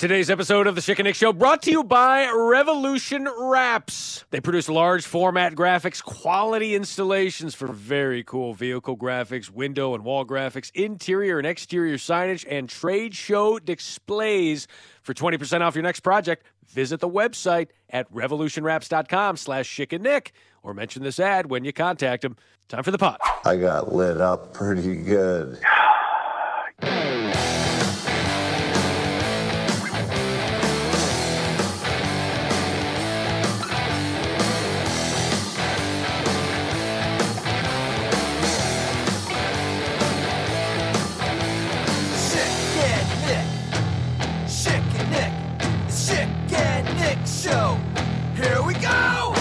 Today's episode of the Schick and Nick Show brought to you by Revolution Wraps. They produce large format graphics, quality installations for very cool vehicle graphics, window and wall graphics, interior and exterior signage, and trade show displays. For 20% off your next project, visit the website at revolutionwraps.com slash Schick and Nick or mention this ad when you contact them. Time for the pot. I got lit up pretty good. Show. Here we go.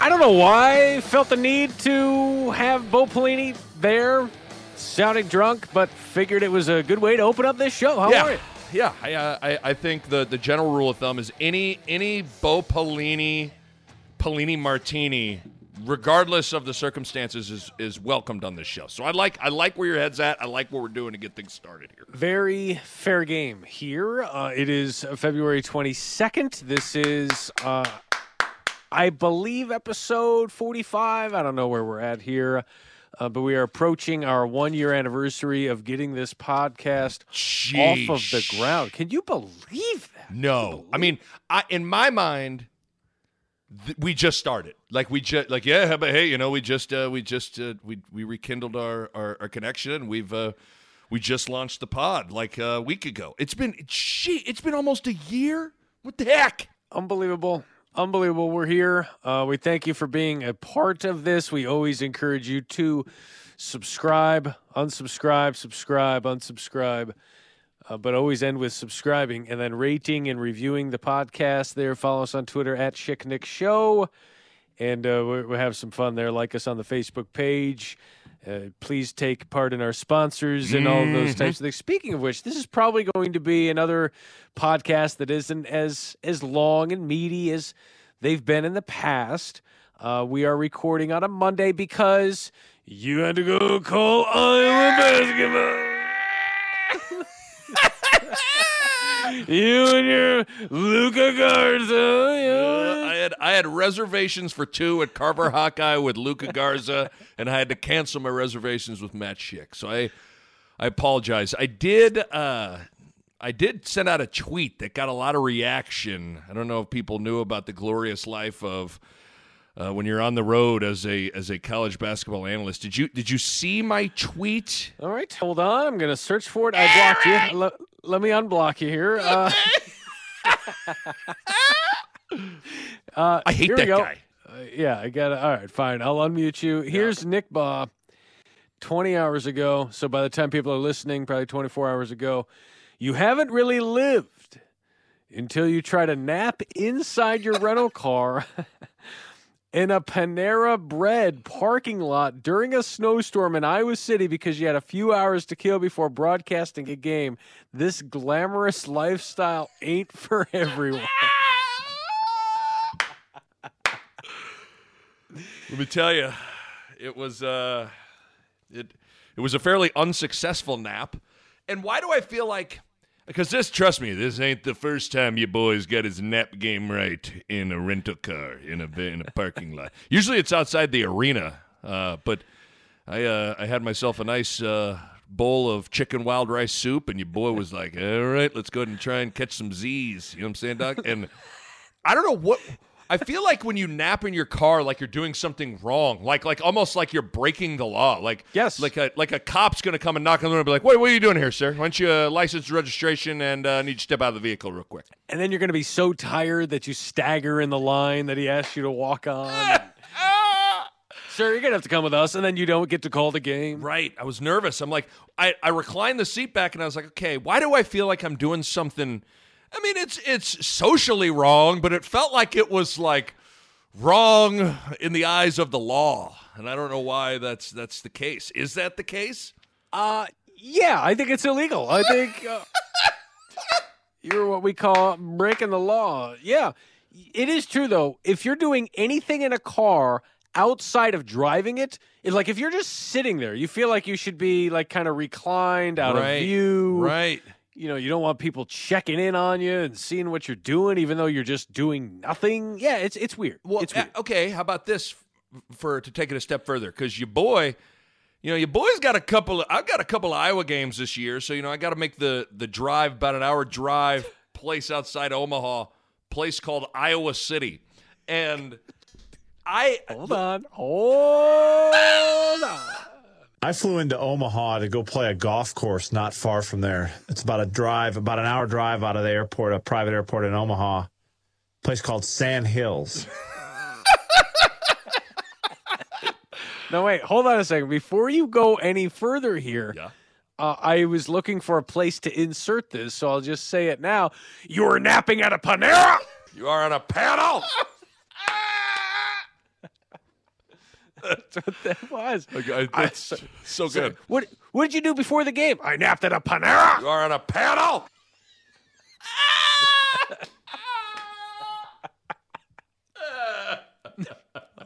I don't know why I felt the need to have Bo Pelini there sounding drunk, but figured it was a good way to open up this show. How yeah, are you? yeah. I, uh, I I think the the general rule of thumb is any any Bo Pelini, Pelini Martini, regardless of the circumstances, is is welcomed on this show. So I like I like where your head's at. I like what we're doing to get things started here. Very fair game here. Uh, it is February 22nd. This is, uh, I believe, episode 45. I don't know where we're at here. Uh, but we are approaching our one year anniversary of getting this podcast off of the ground. Can you believe that? No, I mean, I in my mind, we just started. Like we just like yeah, but hey, you know, we just uh, we just uh, we we rekindled our, our our connection, and we've uh, we just launched the pod like a week ago. It's been she. It's been almost a year. What the heck? Unbelievable. Unbelievable. We're here. Uh, we thank you for being a part of this. We always encourage you to subscribe, unsubscribe, subscribe, unsubscribe, uh, but always end with subscribing and then rating and reviewing the podcast there. Follow us on Twitter at Schick Nick Show. And uh, we, we have some fun there. Like us on the Facebook page. Uh, please take part in our sponsors and all those types of things. Speaking of which, this is probably going to be another podcast that isn't as as long and meaty as they've been in the past. Uh, we are recording on a Monday because you had to go call Iowa basketball. You and your Luka Garza. Uh, I had I had reservations for two at Carver Hawkeye with Luka Garza, and I had to cancel my reservations with Matt Schick. So I I apologize. I did uh, I did send out a tweet that got a lot of reaction. I don't know if people knew about the glorious life of uh, when you're on the road as a as a college basketball analyst. Did you did you see my tweet? All right, hold on. I'm going to search for it. I blocked you. Let, let me unblock you here. Uh, uh, I hate here that go. guy. Uh, yeah, I got it. All right, fine. I'll unmute you. Here's Nick Bahe 20 hours ago. So by the time people are listening, probably 24 hours ago, you haven't really lived until you try to nap inside your rental car in a Panera Bread parking lot during a snowstorm in Iowa City because you had a few hours to kill before broadcasting a game. This glamorous lifestyle ain't for everyone. Let me tell you, it was uh, it it was a fairly unsuccessful nap. And why do I feel like? Because this, trust me, this ain't the first time you boys got his nap game right in a rental car in a in a parking lot. Usually it's outside the arena, uh, but I uh, I had myself a nice. Uh, Bowl of chicken wild rice soup, and your boy was like, "All right, let's go ahead and try and catch some Z's." You know what I'm saying, Doc? And I don't know what I feel like when you nap in your car, like you're doing something wrong, like like almost like you're breaking the law. Like Yes. like a like a cop's gonna come and knock on the door and be like, "Wait, what are you doing here, sir? Why don't you uh, license registration and uh, need you to step out of the vehicle real quick?" And then you're going to be so tired that you stagger in the line that he asked you to walk on. Sir, you're going to have to come with us, and then you don't get to call the game. Right. I was nervous. I'm like, I, I reclined the seat back and I was like, okay, why do I feel like I'm doing something? I mean, it's it's socially wrong, but it felt like it was like wrong in the eyes of the law, and I don't know why that's that's the case. Is that the case? Uh, yeah, I think it's illegal. I think uh, you're what we call breaking the law. Yeah, it is true though. If you're doing anything in a car outside of driving it, it, like if you're just sitting there, you feel like you should be like kind of reclined out Right. of view. Right. You know, you don't want people checking in on you and seeing what you're doing, even though you're just doing nothing. Yeah, it's it's weird. Well, it's weird. uh, okay. How about this for to take it a step further? Because your boy, you know, your boy's got a couple. Of, I've got a couple of Iowa games this year, so you know I got to make the the drive about an hour drive. Place outside Omaha, place called Iowa City, and I Hold on. Hold on. I flew into Omaha to go play a golf course not far from there. It's about a drive, about an hour drive out of the airport, a private airport in Omaha. A place called Sand Hills. No, wait, hold on a second. Before you go any further here, Yeah. uh, I was looking for a place to insert this, so I'll just say it now. You were napping at a Panera. you are on a panel. That's what that was. Okay, I- That's so- so so good. what What did you do before the game? I napped at a Panera. You are on a panel.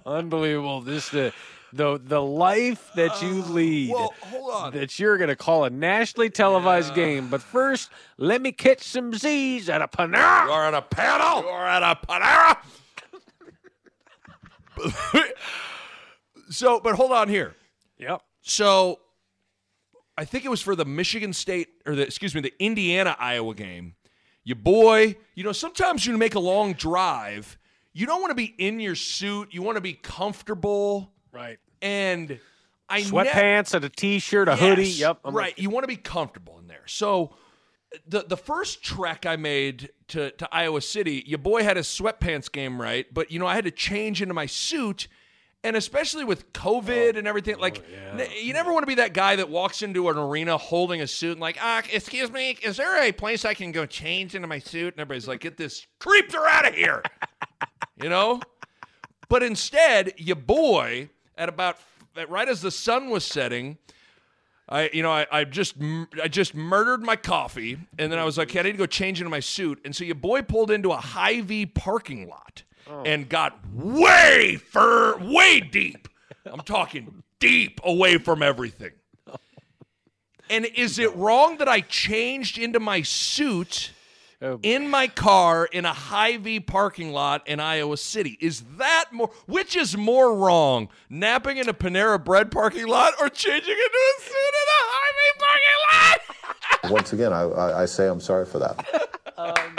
Unbelievable. This the the the life that you ah, lead. Well, hold on. That you're going to call a nationally televised game. But first, let me catch some Z's at a Panera. You're on a panel. You are at a Panera. so, but hold on here. Yep. So, I think it was for the Michigan State or the excuse me, the Indiana Iowa game. Your boy, you know, sometimes you make a long drive. You don't want to be in your suit. You want to be comfortable. Right. And I ne- Sweatpants and a t-shirt, a hoodie. Yep. I'm right. You want to be comfortable in there. So the the first trek I made to to Iowa City, your boy had his sweatpants game right, but you know I had to change into my suit. And especially with COVID and everything, like n- you never want to be that guy that walks into an arena holding a suit and like, ah, excuse me, is there a place I can go change into my suit? And everybody's like, get this creeper out of here, you know. But instead, your boy at about right as the sun was setting, I you know I, I just I just murdered my coffee, and then I was like, I need to go change into my suit, and so your boy pulled into a Hy-Vee parking lot Oh. and got way fur way deep. I'm talking deep away from everything. And is it wrong that I changed into my suit? Oh, in my car in a Hy-Vee parking lot in Iowa City. Is that more? Which is more wrong? Napping in a Panera Bread parking lot or changing into a suit in a Hy-Vee parking lot? Once again, I, I, I say I'm sorry for that. Um,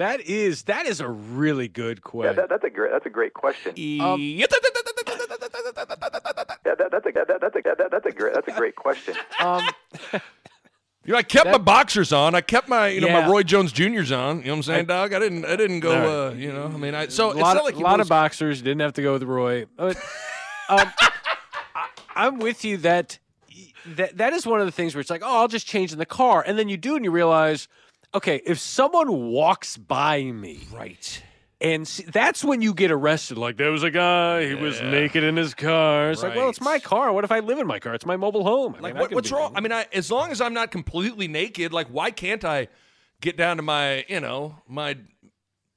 That is that is a really good Yeah, question. that, that's a great that's a great question. Um, Yeah, that, that's a that, that's a that, that's a great that's a great question. um, You know, I kept my boxers on. I kept my, you know, Yeah. my Roy Jones Juniors on. You know what I'm saying, dog? I didn't, I didn't go, All uh, you know, I mean, I so a it's lot, not of, like you lot was- of boxers didn't have to go with Roy. But, um, I, I'm with you that that that is one of the things where it's like, oh, I'll just change in the car, and then you do, and you realize, okay, if someone walks by me, right. and see, that's when you get arrested. Like there was a guy, he was Yeah. naked in his car. It's like, well, it's Right. my car. What if I live in my car? It's my mobile home. I Like, mean, I what, can what's be wrong? I mean, I, as long as I'm not completely naked, like, why can't I get down to my, you know, my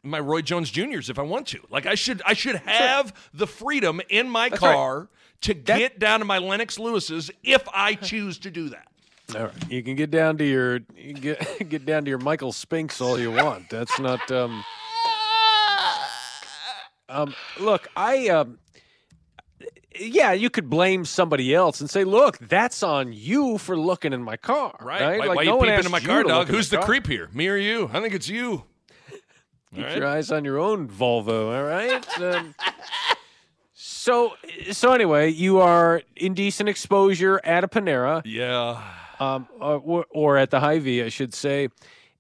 my Roy Jones Juniors if I want to? Like, I should, I should have the freedom in my right. car to get down to my Lennox Lewis's if I choose to do that. All right. You can get down to your you get get down to your Michael Spinks all you want. That's not um um look, I um yeah, you could blame somebody else and say, "Look, that's on you for looking in my car." Right? Right? Why, Like, why no you peeping in my car, dog? Who's the car. creep here? Me or you? I think it's you. Keep right. your eyes on your own Volvo, all right? Um, so so anyway, you are indecent exposure at a Panera. Yeah. Um, or, or at the Hy-Vee, I should say.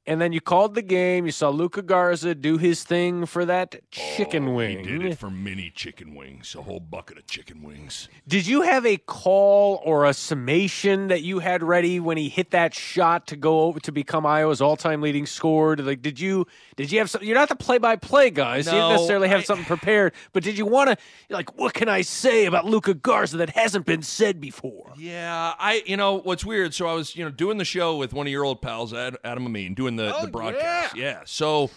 And then you called the game. You saw Luka Garza do his thing for that chicken Oh, wing. He did it for mini chicken wings, a whole bucket of chicken wings. Did you have a call or a summation that you had ready when he hit that shot to go over to become Iowa's all-time leading scorer? Like, did you did you have something? You're not the play-by-play guy, so you No, didn't necessarily have I- something prepared. But did you want to like, what can I say about Luka Garza that hasn't been said before? Yeah, I you know what's weird. So I was you know doing the show with one of your old pals, Ad, Adam Amin, doing the, Oh, the broadcast. Yeah. So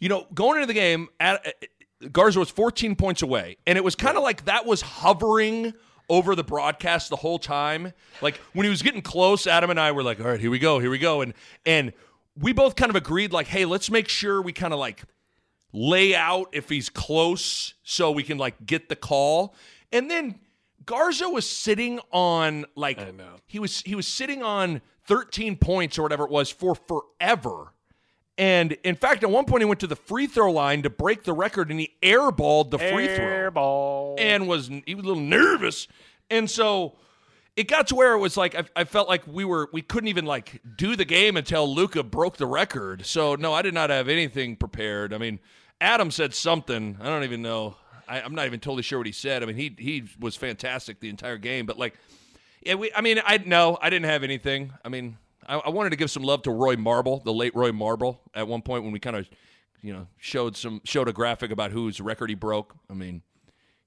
you know going into the game, at, uh, Garza was 14 points away, and it was kind of like that was hovering over the broadcast the whole time. Like when he was getting close, Adam and I were like, "All right, here we go, here we go," and and we both kind of agreed like, "Hey, let's make sure we kind of like lay out if he's close so we can like get the call." And then Garza was sitting on like he was he was sitting on 13 points or whatever it was for forever. And in fact, at one point he went to the free throw line to break the record and he airballed the free throw Airball. and was he was a little nervous. And so it got to where it was like I, I felt like we were we couldn't even like do the game until Luka broke the record. So no, I did not have anything prepared. I mean, Adam said something. I don't even know. I, I'm not even totally sure what he said. I mean, he he was fantastic the entire game, but like, yeah, we. I mean, I no, I didn't have anything. I mean, I, I wanted to give some love to Roy Marble, the late Roy Marble, at one point when we kind of, you know, showed some showed a graphic about whose record he broke. I mean,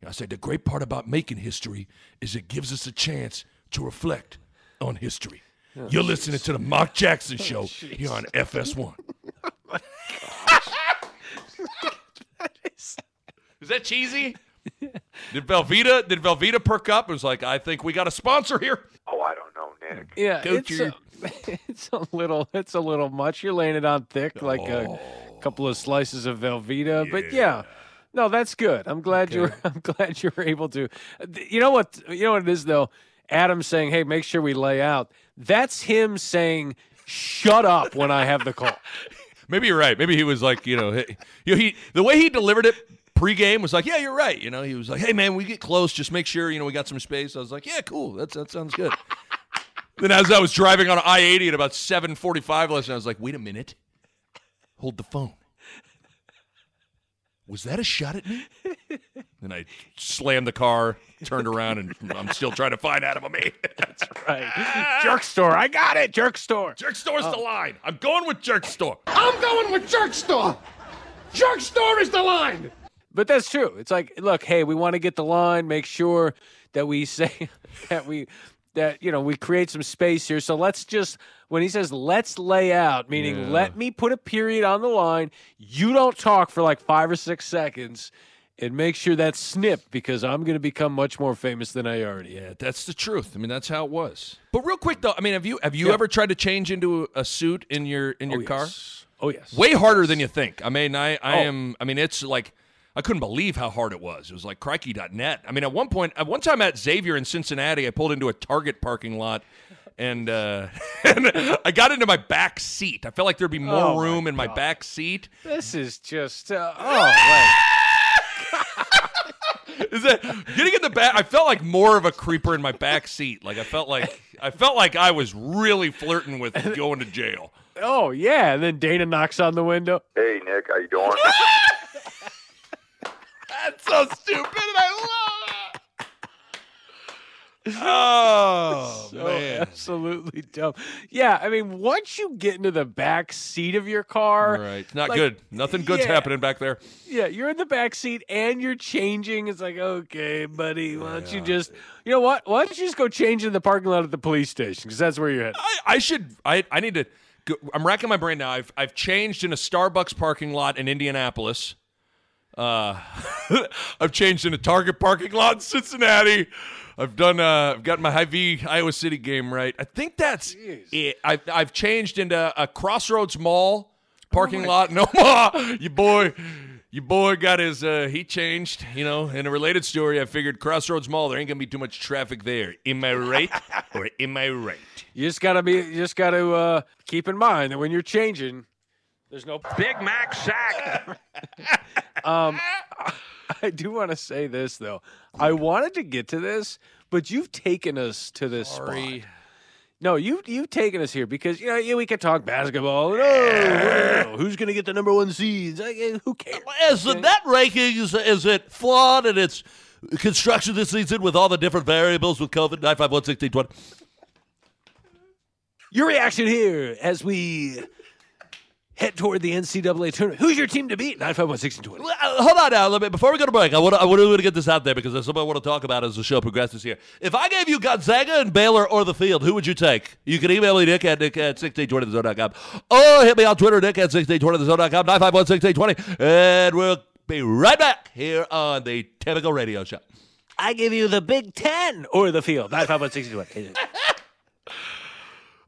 I said the great part about making history is it gives us a chance to reflect on history. You're listening to the Mark Jackson Show here on FS1. Is that cheesy? Did Velveeta did Velveeta perk up? It was like, I think we got a sponsor here. Oh, I don't know, Nick. Yeah, it's a, it's a little it's a little much. You're laying it on thick like a oh. couple of slices of Velveeta, but yeah. No, that's good. I'm glad you were I'm glad you were able to. You know what you know what it is though? Adam saying, "Hey, make sure we lay out." That's him saying, "Shut up when I have the call." Maybe you're right. Maybe he was like, you know, he, you know, he the way he delivered it pregame was like, yeah, you're right. You know, he was like, hey man, we get close, just make sure you know we got some space. I was like, yeah, cool. That's that sounds good. then as I was driving on I eighty at about seven forty five last night, I was like, wait a minute, hold the phone. Was that a shot at me? then I slammed the car, turned around, and I'm still trying to find Adam me. That's Right. Jerk store. I got it. Jerk store. Jerk Store's the line. I'm going with Jerk Store. I'm going with Jerk Store. Jerk Store is the line. But that's true. It's like, look, hey, we want to get the line, make sure that we say that we that you know we create some space here. So let's just when he says let's lay out, meaning let me put a period on the line. You don't talk for like five or six seconds, and make sure that's snipped because I'm going to become much more famous than I already am. Yeah, that's the truth. I mean, that's how it was. But real quick though, I mean, have you have you ever tried to change into a suit in your in oh, your oh, car? Yes. Oh yes. Way harder than you think. I mean, I I Oh. am. I mean, it's like I couldn't believe how hard it was. It was like crikey.net. I mean, at one point, at one time at Xavier in Cincinnati, I pulled into a Target parking lot. And, uh, and I got into my back seat. I felt like there'd be more Oh, my room in my back seat. This is just uh, oh right. Is that getting in the back? I felt like more of a creeper in my back seat. Like I felt like I felt like I was really flirting with going to jail. oh yeah. And then Dana knocks on the window. Hey, Nick, how you doing? That's so stupid, and I love it. Oh Oh, man! absolutely dumb. Yeah, I mean, once you get into the back seat of your car, Right, it's not like, good. Nothing good's yeah. happening back there. Yeah, you're in the back seat and you're changing. It's like, okay, buddy, why don't you just, you know what? Why don't you just go change in the parking lot at the police station because that's where you're headed. I, I should. I I need to. Go, I'm racking my brain now. I've I've changed in a Starbucks parking lot in Indianapolis. Uh, I've changed in a Target parking lot in Cincinnati. I've done. Uh, I've got my Hy-Vee Iowa City game right. I think that's it. I've I've changed into a Crossroads Mall parking lot in Omaha. Your boy. Your boy got his, uh, he changed, you know. In a related story, I figured Crossroads Mall, there ain't gonna be too much traffic there. Am I right? or am I right? You just gotta be, you just gotta uh, keep in mind that when you're changing, there's no. Big Mac sack. Um, I do want to say this though. I wanted to get to this, but you've taken us to this spot. No, you you've taken us here because you know yeah, we could talk basketball. No, no, who's going to get the number one seeds? Who cares? Is the net ranking is, is it flawed in its construction this season with all the different variables with COVID nine five one sixteen twenty? Your reaction here as we head toward the NCAA tournament. Who's your team to beat? 951 uh, Hold on now a little bit. Before we go to break, I want to I wanna get this out there because there's something I want to talk about as the show progresses here. If I gave you Gonzaga and Baylor or the field, who would you take? You can email me, Nick at Nick at 1620thezone.com or hit me on Twitter, Nick at 1620thezone.com, 951 and we'll be right back here on the Typical Radio Show. I give you the Big Ten or the field, 951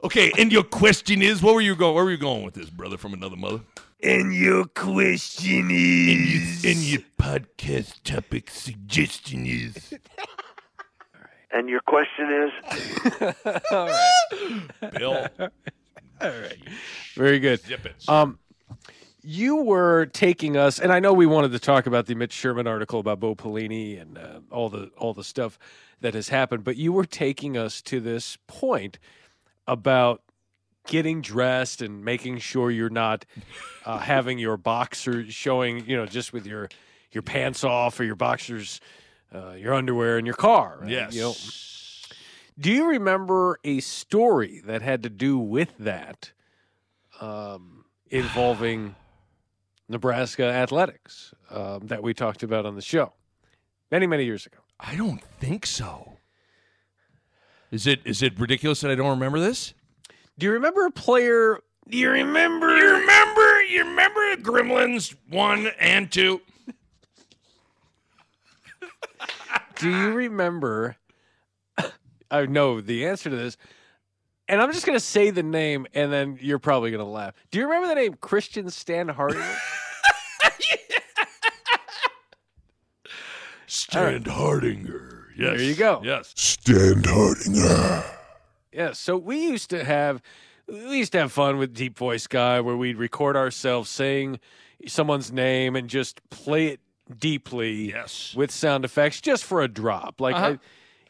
Okay, and your question is, what were you going? Where were you going with this, brother from another mother? And your question is. And your podcast topic suggestion is. And your question is? all right, Bill, All right, Very good. zip it. Um, you were taking us, and I know we wanted to talk about the Mitch Sherman article about Bo Pelini and uh, all the all the stuff that has happened, but you were taking us to this point about getting dressed and making sure you're not uh, having your boxers showing, you know, just with your your pants off or your boxers, uh, your underwear in your car. right? yes. You know, do you remember a story that had to do with that um, involving Nebraska athletics um, that we talked about on the show many, many years ago? I don't think so. Is it is it ridiculous that I don't remember this? Do you remember a player? Do you remember? You remember? You remember Gremlins one and two? Do you remember? I know the answer to this, and I'm just going to say the name, and then you're probably going to laugh. Do you remember the name Christian Standhardinger? Stand Hardinger. Yes. There you go. Yes. Standhardinger. Yeah, so we used to have we used to have fun with Deep Voice Guy where we'd record ourselves saying someone's name and just play it deeply Yes. with sound effects just for a drop. Like Uh-huh. I,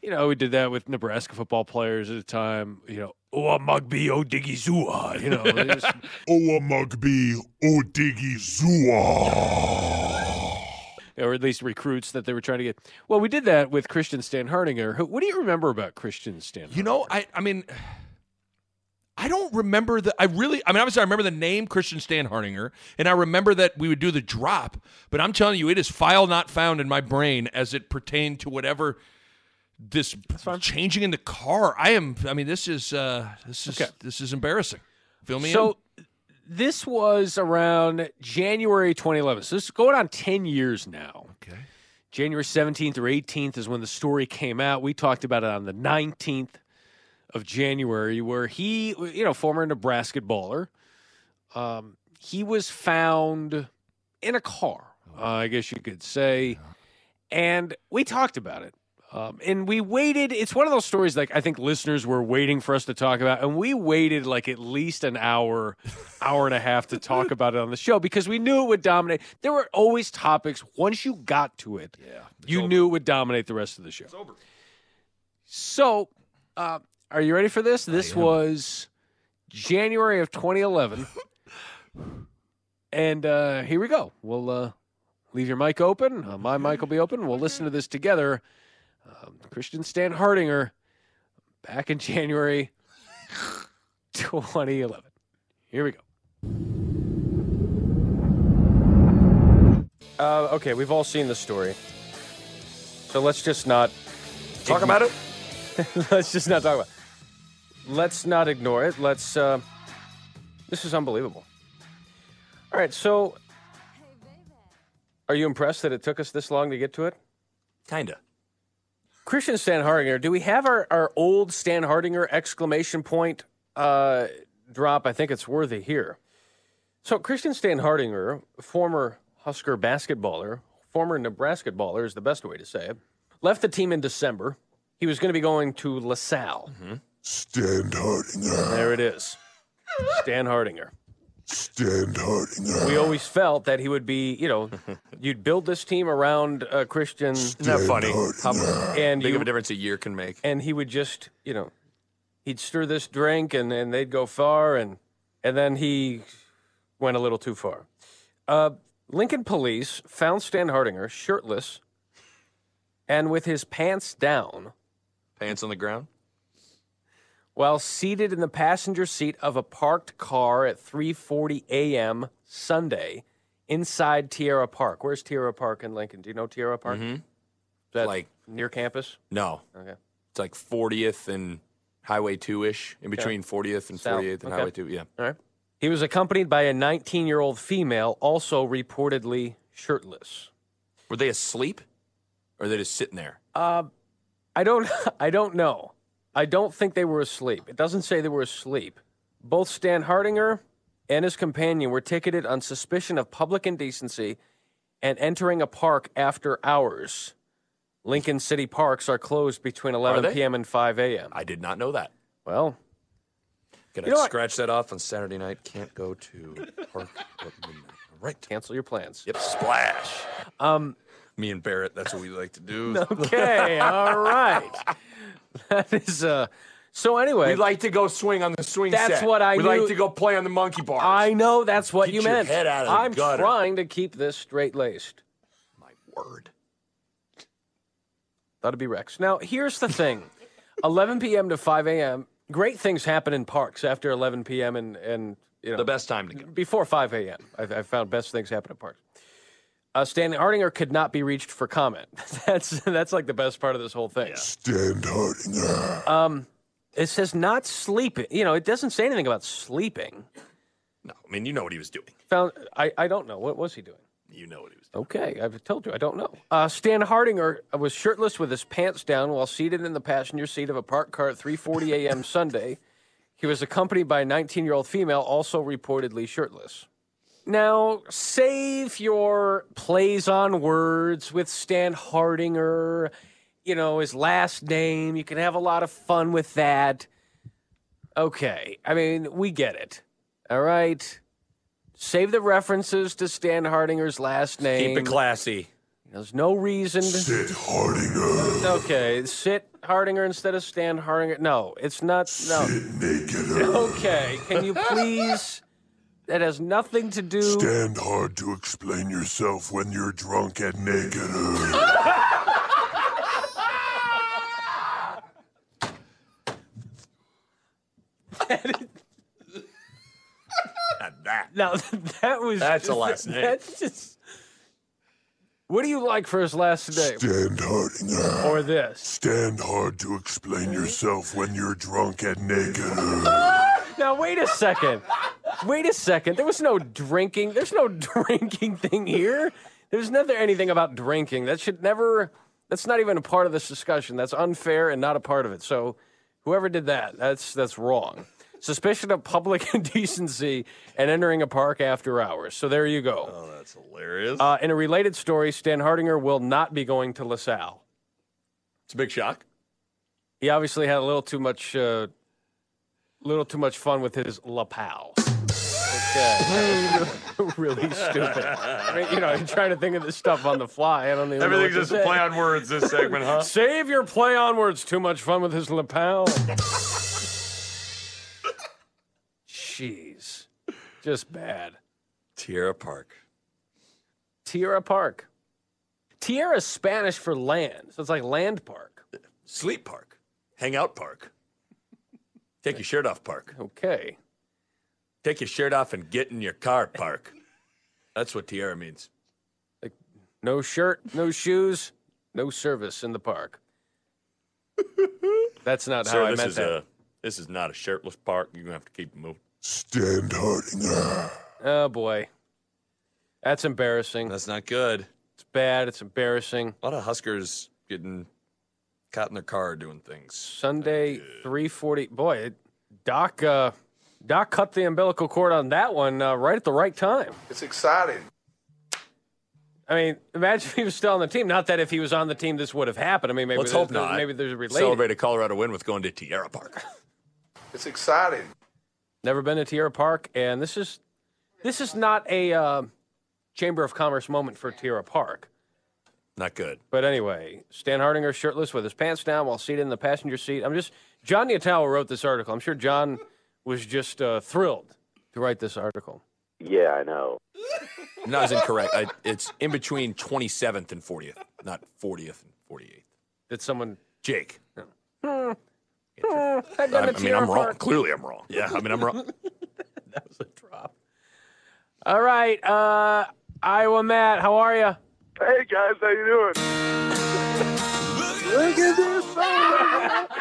you know, we did that with Nebraska football players at the time, you know, oh Mugby oh Diggy Zua, you know, just- Oa Mugby Odigi Zua. Or at least recruits that they were trying to get. Well, we did that with Christian Standhardinger. Who- What do you remember about Christian Stan? You know, I I mean I don't remember the I really I mean obviously I remember the name Christian Standhardinger and I remember that we would do the drop, but I'm telling you it is file not found in my brain as it pertained to whatever this changing in the car. I am I mean this is uh this is Okay. this is embarrassing. Fill me So in. This was around January 2011. So this is going on 10 years now. Okay. January 17th or 18th is when the story came out. We talked about it on the 19th of January, where he, you know, former Nebraska baller, um, he was found in a car, uh, I guess you could say. And we talked about it. Um, and we waited. It's one of those stories like I think listeners were waiting for us to talk about, and we waited like at least an hour, hour and a half to talk about it on the show because we knew it would dominate. There were always topics. Once you got to it, Yeah. you knew it would dominate the rest of the show. over. So, uh, are you ready for this? This was January of 2011. and uh, here we go. We'll uh, leave your mic open. Uh, my mic will be open. We'll listen to this together. Um, Christian Standhardinger back in January 2011. Here we go. Uh, okay, we've all seen the story. So let's just not Talk about it. let's just not talk about. It. Let's not ignore it. Let's. Uh, this is unbelievable. All right, so are you impressed that it took us this long to get to it? Kinda. Christian Standhardinger. Do we have our, our old Standhardinger exclamation point uh, drop? I think it's worthy here. So Christian Standhardinger, former Husker basketballer, former Nebraska baller is the best way to say it, left the team in December. He was going to be going to LaSalle. Standhardinger. There it is. Standhardinger. Standhardinger. We always felt that he would be, you know, you'd build this team around uh, Christian, Isn't that funny? How and big you, of a difference a year can make. and he would just, you know, he'd stir this drink and, and they'd go far, and and then he went a little too far. Uh, Lincoln police found Standhardinger shirtless and with his pants down Pants on the ground. While seated in the passenger seat of a parked car at 3:40 a.m. Sunday inside Tierra Park. Where's Tierra Park in Lincoln? Do you know Tierra Park? Mhm. Is that Like- near campus? No, Okay. it's like 40th and Highway 2 ish, in between 40th and South, 48th and okay. Highway 2. Yeah. All right. He was accompanied by a 19 year old female, also reportedly shirtless. Were they asleep? Or are they just sitting there? Uh, I don't. I don't know. I don't think they were asleep. It doesn't say they were asleep. Both Standhardinger and his companion were ticketed on suspicion of public indecency and entering a park after hours. Lincoln City parks are closed between 11 p.m. and 5 a.m. I did not know that. Well, Gonna You know what? scratch that off on Saturday night. Can't go to park at midnight. All right. cancel your plans. Yep. Splash. Um, Me and Barrett, that's what we like to do. okay, all right. That is uh. So anyway, We like to go swing on the swing That's set. what I We knew. like to go play on the monkey bars. I know that's what Get you your meant. head out of the I'm gutter. trying to keep this straight laced. My word. That'd be Rex. Now, here's the thing 11 p.m. to 5 a.m., great things happen in parks after 11 p.m. and, and you know, The best time to go. before 5 a.m. I've, I've found best things happen in parks. Uh, Standhardinger could not be reached for comment. that's that's like the best part of this whole thing. Standhardinger. Um, it says not sleeping. You know, it doesn't say anything about sleeping. No, I mean, you know what he was doing. Found I, I don't know what was he doing. You know what he was doing. Okay, I've told you I don't know. Uh, Standhardinger was shirtless with his pants down while seated in the passenger seat of a parked car at 3:40 a.m. Sunday. He was accompanied by a 19-year-old female, also reportedly shirtless. Now, save your plays on words with Standhardinger. You know his last name. You can have a lot of fun with that. Okay, I mean we get it. All right. Save the references to Standhardinger's last name. Keep it classy. There's no reason to. Standhardinger. Okay, sit Hardinger instead of Standhardinger. No, it's not. No. Naked. Okay, can you please? That has nothing to do. Stand hard to explain yourself when you're drunk and naked. Not that. No, that was. That's just, a last name. That's just. What do you like for his last name? Standhardinger. Or this? Stand hard to explain yourself when you're drunk and naked. Now wait a second. Wait a second. There was no drinking. There's no drinking thing here. There's never anything about drinking. That should never. That's not even a part of this discussion. That's unfair and not a part of it. So, whoever did that, that's that's wrong. Suspicion of public indecency and entering a park after hours. So there you go. Oh, that's hilarious. Uh, in a related story, Standhardinger will not be going to LaSalle. it's a big shock. He obviously had a little too much, uh, little too much fun with his lapel. Okay, uh, really stupid. I mean, you know, you're trying to think of this stuff on the fly. I don't even. know what to say. on words this segment, huh? Save your play on words. Too much fun with his lapel. Jeez, just bad. Tierra Park. Tierra Park. Tierra is Spanish for land, so it's like land park. Sleep Park. Hangout Park. Take your shirt off, Park. Okay. Take your shirt off and get in your car, Park. That's what tiara means. Like, No shirt, no shoes, no service in the park. That's not Sir, how I this meant is that. a this is not a shirtless park. You're gonna have to keep it moving. Standhardinger. Oh boy, that's embarrassing. That's not good. It's bad. It's embarrassing. A lot of Huskers getting caught in their car doing things. Sunday, three forty. Boy, Doc, uh, Doc cut the umbilical cord on that one uh, right at the right time. It's exciting. I mean, imagine if he was still on the team. Not that if he was on the team, this would have happened. I mean, maybe Let's hope not. Maybe there's a related. Celebrate a Colorado win with going to Tierra Park. It's exciting. Never been to Tierra Park, and this is this is not a uh, Chamber of Commerce moment for Tierra Park. Not good. But anyway, Standhardinger shirtless with his pants down while seated in the passenger seat. I'm just John Niatawa wrote this article. I'm sure John was just uh, thrilled to write this article. Yeah, I know. No, it's incorrect. I, it's in between 27th and 40th, not 40th and 48th. Did someone? Jake. No. Hmm. I, I mean, I'm wrong. Park. Clearly, I'm wrong. Yeah, I mean, I'm wrong. That was a drop. All right, uh, Iowa Matt, how are you? Hey guys, how you doing? Look at this!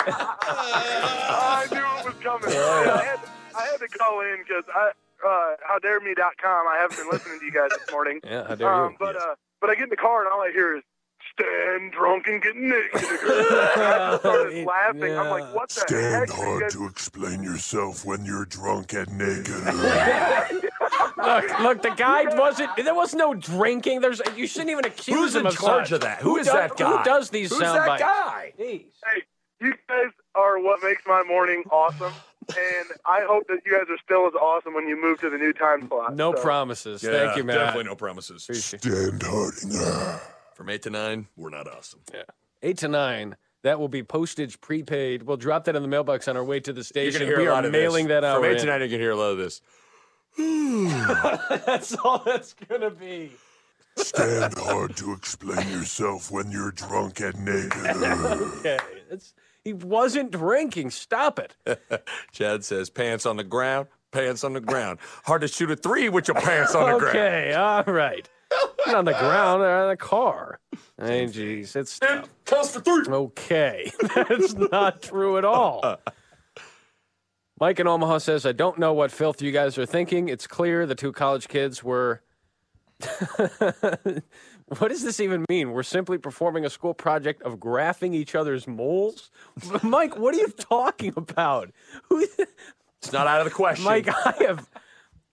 I knew it was coming. I, had, I had to call in because I uh, howdareme.com. I haven't been listening to you guys this morning. Yeah, how dare Um, you? but uh, but I get in the car and all I hear is stand drunk and get naked. I started laughing. I'm like, what the heck? are you guys- explain yourself when you're drunk and naked. Look, look, the guy wasn't. There was no drinking. There's. You shouldn't even accuse Who's him in of charge such. of that? Who is does- that guy? Who does these Who's sound that bites? guy? Jeez. Hey, you guys are what makes my morning awesome. And I hope that you guys are still as awesome when you move to the new time slot. No So, promises. Yeah, Thank you, man. Definitely no promises. Standhardinger. From eight to nine, we're not awesome. Yeah. Eight to nine. That will be postage prepaid. We'll drop that in the mailbox on our way to the station. You're station. gonna hear we a are lot of mailing this. that out. From eight in. to nine, you're gonna hear a lot of this. that's all that's gonna be. Stand hard to explain yourself when you're drunk and naked. Okay. That's, he wasn't drinking. Stop it. Chad says, "Pants on the ground, pants on the ground. Hard to shoot a three with your pants on the ground." Okay. All right. Not on the ground. They're on the car. Hey, jeez. It's and Counts for three. okay. That's not true at all. Mike in Omaha says, I don't know what filth you guys are thinking. It's clear the two college kids were. what does this even mean? We're simply performing a school project of graphing each other's moles? Mike, what are you talking about? Who, It's not out of the question. Mike, I have.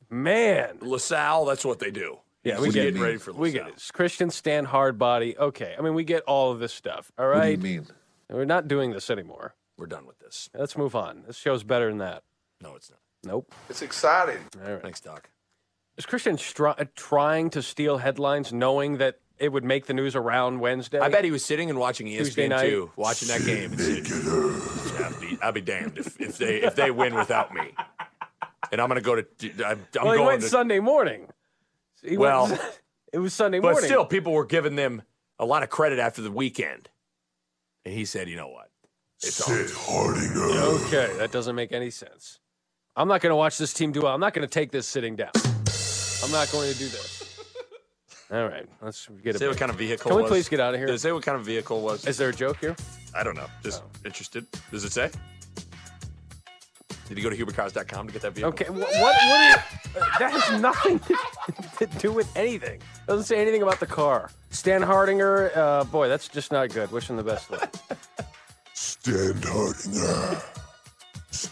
Man. LaSalle, that's what they do. Yeah, we get getting ready for LaSalle. We get it. It's Christian stand hard body. Okay. I mean, we get all of this stuff. All right. mean? We're not doing this anymore. We're done with this. Let's move on. This show's better than that. No, it's not. Nope. It's exciting. All right. Thanks, Doc. Is Christian stri- trying to steal headlines, knowing that it would make the news around Wednesday? I bet he was sitting and watching ESPN night. two, watching that game. I'd be, I'd be damned if, if they if they win without me. And I'm gonna go to. I'm, I'm well, he going went to. Sunday morning. He Well, went- it was Sunday morning. but still, people were giving them a lot of credit after the weekend. And he said, "You know what? It's on." Sid Hardinger. Okay, that doesn't make any sense. I'm not going to watch this team do well. I'm not going to take this sitting down. I'm not going to do this. All right, let's get Say what kind of vehicle. Can we was. please get out of here? Does it say what kind of vehicle was? Is there a joke here? I don't know. Just interested. Does it say? Did you go to hubercars.com to get that vehicle? Okay, wh- what? What? Are you, that has nothing to, to do with anything. It Doesn't say anything about the car. Standhardinger, uh, boy, that's just not good. Wish him the best luck. Standhardinger.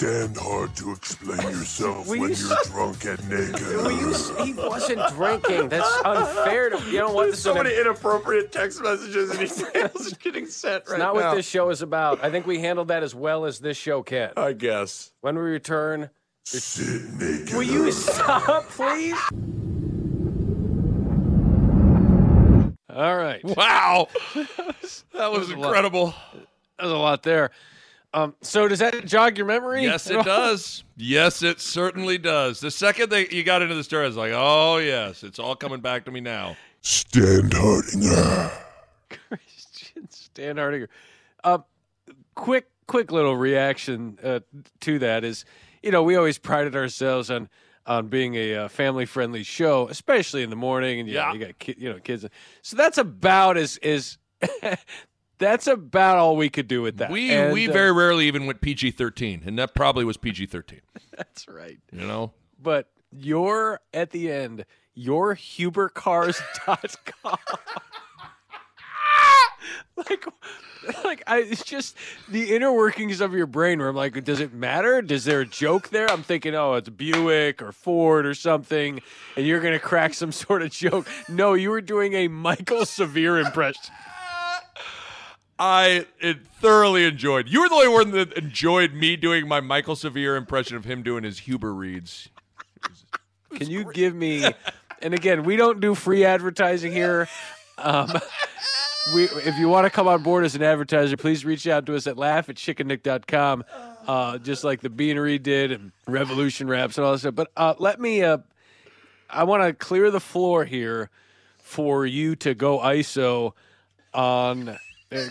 Stand hard to explain yourself when you you're drunk and naked. You, he wasn't drinking. That's unfair. To, you know what? This is so an- inappropriate text messages and emails getting sent right not now. Not what this show is about. I think we handled that as well as this show can. I guess. When we return, Sit naked. will you stop, please? All right. Wow. That was a lot. incredible. There's a lot there. Um, so does that jog your memory? Yes, it does. Yes, it certainly does. The second that you got into the story, I was like, oh, yes, it's all coming back to me now. Standhardinger. Christian Standhardinger. Uh, quick, quick little reaction uh, to that is, you know, we always prided ourselves on on being a uh, family friendly show, especially in the morning, and yeah, Yeah. you got ki- you know kids. So that's about as is. that's about all we could do with that. We And, we uh, very rarely even went PG thirteen, and that probably was PG thirteen. that's right. You know, But you're at the end, your HuberCars.com. like, like I, it's just the inner workings of your brain. Where I'm like, does it matter? Does there a joke there? I'm thinking, oh, it's Buick or Ford or something, and you're gonna crack some sort of joke. No, you were doing a Mike'l Severe impression. I thoroughly enjoyed. You were the only one that enjoyed me doing my Mike'l Severe impression of him doing his Huber reads. Can you give me? And again, we don't do free advertising here. Um, we, if you want to come on board as an advertiser, please reach out to us at laugh at schickandnick.com, uh, just like the Beanery did and Revolution Wraps and all that stuff. But uh, let me, uh, I want to clear the floor here for you to go ISO on. Uh,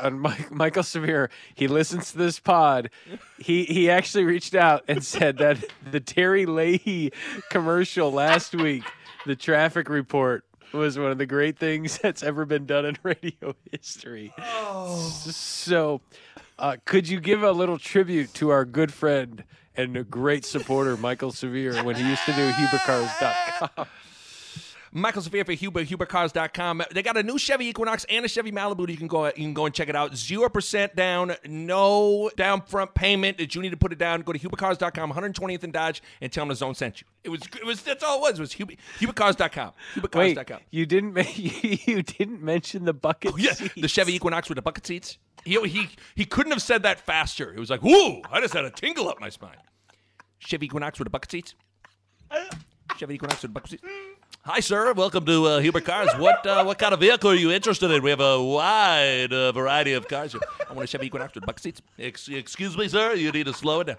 on Mike, Mike'l Severe, he listens to this pod. He he actually reached out and said that the Terry Leahy commercial last week, the traffic report, was one of the great things that's ever been done in radio history. So Uh, could you give a little tribute to our good friend and a great supporter, Mike'l Severe, when he used to do HuberCars.com? Mike'l Severe for Huber, HuberCars.com. They got a new Chevy Equinox and a Chevy Malibu. You can go, you can go and check it out. Zero percent down, no down front payment that you need to put it down. Go to HuberCars.com, 120th and Dodge, and tell them the zone sent you. It was, it was. That's all it was. It was Huber, HuberCars.com. Wait, HuberCars.com. you didn't ma- you didn't mention the bucket Oh, yeah, seats. the Chevy Equinox with the bucket seats. He, he he couldn't have said that faster. It was like, whoa! I just had a tingle up my spine. Chevy Equinox with the bucket seats. Uh. Chevy Equinox with the bucket seats. Hi, sir. Welcome to uh, Huber Cars. What uh, what kind of vehicle are you interested in? We have a wide uh, variety of cars. here. I want a Chevy Equinox with bucket seats. Ex- excuse me, sir. You need to slow it down.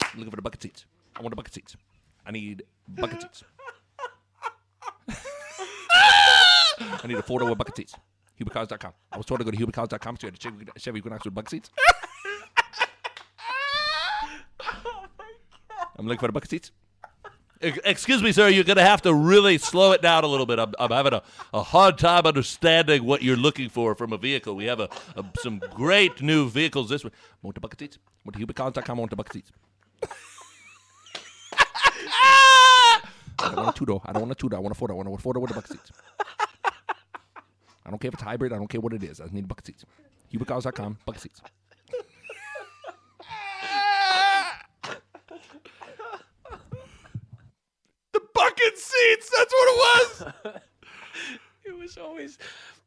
I'm looking for the bucket seats. I want the bucket seats. I need bucket seats. I need a four door bucket seats. HuberCars.com. I was told to go to HuberCars.com so you had a Chevy, Chevy Equinox with bucket seats. I'm looking for the bucket seats. Ex- Excuse me, sir. You're going to have to really slow it down a little bit. I'm, I'm having a, a hard time understanding what you're looking for from a vehicle. We have a, a some great new vehicles this week. Want bucket seats. HuberCars.com. I want the bucket seats. I don't want a two door. I don't want a two door. I want a four door. I want a four door with the bucket seats. I don't care if it's hybrid. I don't care what it is. I need bucket seats. HuberCars.com. Bucket seats. The bucket seats. That's what it was. It was always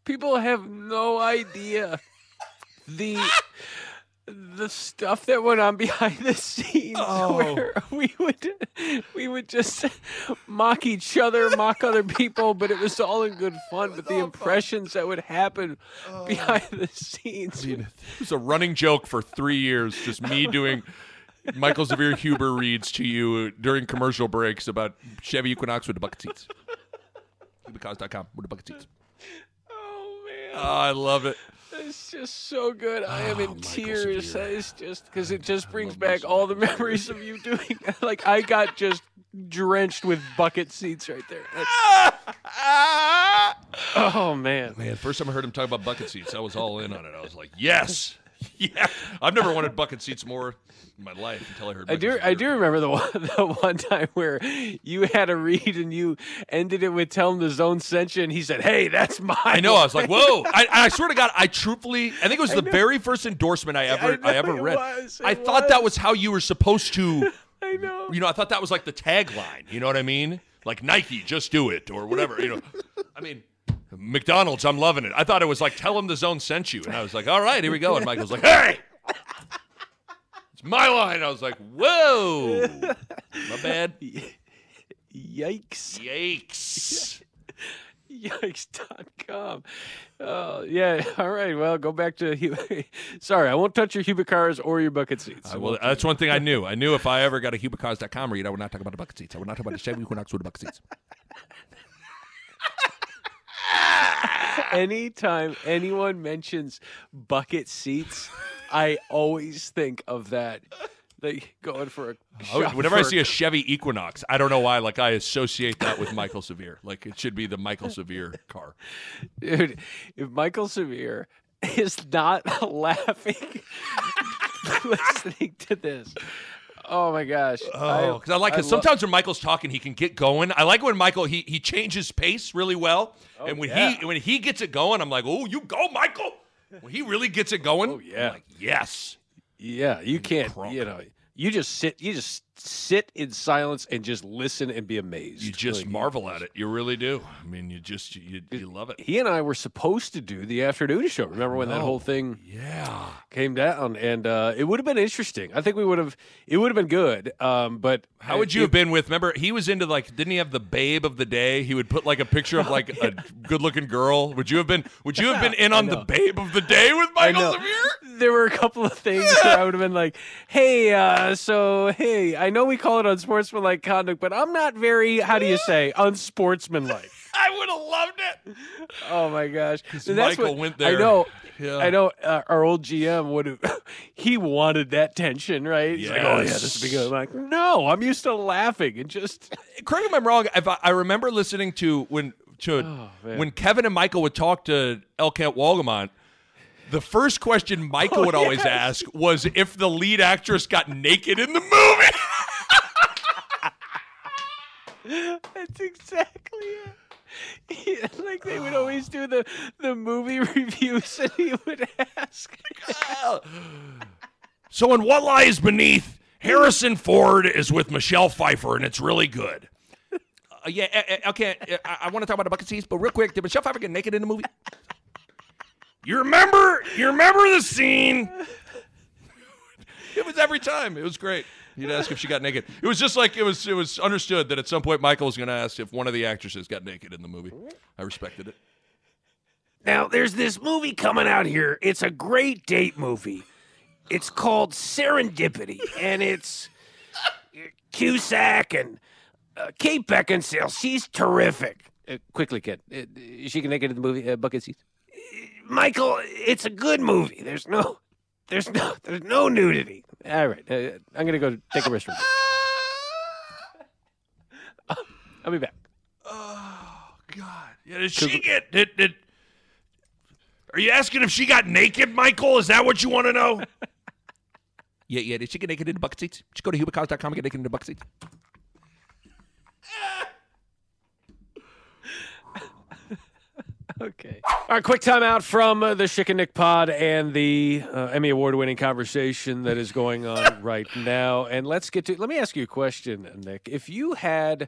people have no idea the the stuff that went on behind the scenes oh. where we would we would just mock each other, mock other people, but it was all in good fun. But the impressions that would happen oh. behind the scenes. It was a running joke for three years. Just me doing Mike'l Severe Huber reads to you during commercial breaks about Chevy Equinox with the bucket seats. HuberCars.com with the bucket seats. Oh man. Oh, I love it. It's just so good. I am in ah, Michael tears. Severe. It's just because it just brings back all the memories of you doing. Like I got just drenched with bucket seats right there. That's- oh man, Man, first time I heard him talk about bucket seats, I was all in on it. I was like, yes. Yeah. I've never wanted bucket seats more in my life until I heard I do. I do remember the one, the one time where you had a read and you ended it with "Tell him the zone sent you," and he said, "Hey, that's mine." I know. I was like, "Whoa!" I, I swear to God, I truthfully, I think it was the very first endorsement I ever, I I, ever read. was, I thought that was. was how you were supposed to. I know. You know, I thought that was like the tagline. You know what I mean? Like Nike, just do it, or whatever. You know, I mean, McDonald's, I'm loving it. I thought it was like, tell him the zone sent you, and I was like, all right, here we go. And Michael's like, hey, it's my line. I was like, whoa, my bad. Yikes! Yikes. Yikes.com. Oh, yeah. All right. Well, go back to. Sorry, I won't touch your Huber cars or your bucket seats. Uh, I will- that's one thing I knew. I knew if I ever got a HuberCars.com read, I would not talk about the bucket seats. I would not talk about the Chevy Equinox with the bucket seats. Anytime anyone mentions bucket seats, I always think of that. Like going for a would- shop Whenever I see a Chevy Equinox, I don't know why. Like I associate that with Mike'l Severe. Like it should be the Mike'l Severe car. dude, if Mike'l Severe is not laughing listening to this, oh my gosh! Oh, because I, like because sometimes when Michael's talking, he can get going. I like when Michael he he changes pace really well, oh, and when Oh, yeah. he when he gets it going, I'm like, oh, you go, Michael. When he really gets it going, oh yeah. like, yes. Yeah, you can't. You know, you just sit. You just sit in silence and just listen and be amazed. You just Like, marvel at it. You really do. I mean, you just you, you love it. He and I were supposed to do the afternoon show. Remember when that whole thing Yeah. came down? And uh, it would have been interesting. I think we would have. It would have been good. Um, but How would you have been with? Remember, he was into like, didn't he have the babe of the day? He would put like a picture of like a good-looking girl. Would you have been? Would you have been in on the babe of the day with Michael? There were a couple of things where I would have been like, "Hey, uh, so hey, I know we call it unsportsmanlike conduct, but I'm not very, how do you say, unsportsmanlike." I would have loved it. Oh my gosh! And that's Michael what- went there. I know. Yeah. I know. Uh, our old GM would have. He wanted that tension, right? He's like, "Oh yeah, this would be good." I'm like, "No, I'm used to laughing and just." Correct me if I'm wrong. If I, I remember listening to when to Oh, when Kevin and Michael would talk to El Camp Walgamont, The first question Michael Oh, would always yes. ask was if the lead actress got naked in the movie. That's exactly it. Yeah, like they would always do the the movie reviews, and he would ask. So, in What Lies Beneath, Harrison Ford is with Michelle Pfeiffer, and it's really good. Uh, yeah, uh, uh, okay. uh, I, I want to talk about the bucket seats, but real quick, did Michelle Pfeiffer get naked in the movie? You remember? You remember the scene? It was every time. It was great. He'd ask if she got naked. It was just like it was. It was understood that at some point Michael was going to ask if one of the actresses got naked in the movie. I respected it. Now, there's this movie coming out here. It's a great date movie. It's called Serendipity, and it's Cusack and uh, Kate Beckinsale. She's terrific. Uh, quickly, kid. Uh, she can make it in the movie uh, Bucket Seats. Michael, it's a good movie. There's no, there's no, there's no nudity. All right, uh, I'm gonna go take a restroom. I'll be back. Oh God! Yeah, did she get? Did, did, are you asking if she got naked, Michael? Is that what you want to know? yeah, yeah. Did she get naked in the bucket seats? Just go to hubercars.com and get naked in the bucket seats. Okay. All right, quick timeout from uh, the Schick and Nick pod and the uh, Emmy Award winning conversation that is going on right now. And let's get to, let me ask you a question, Nick. If you had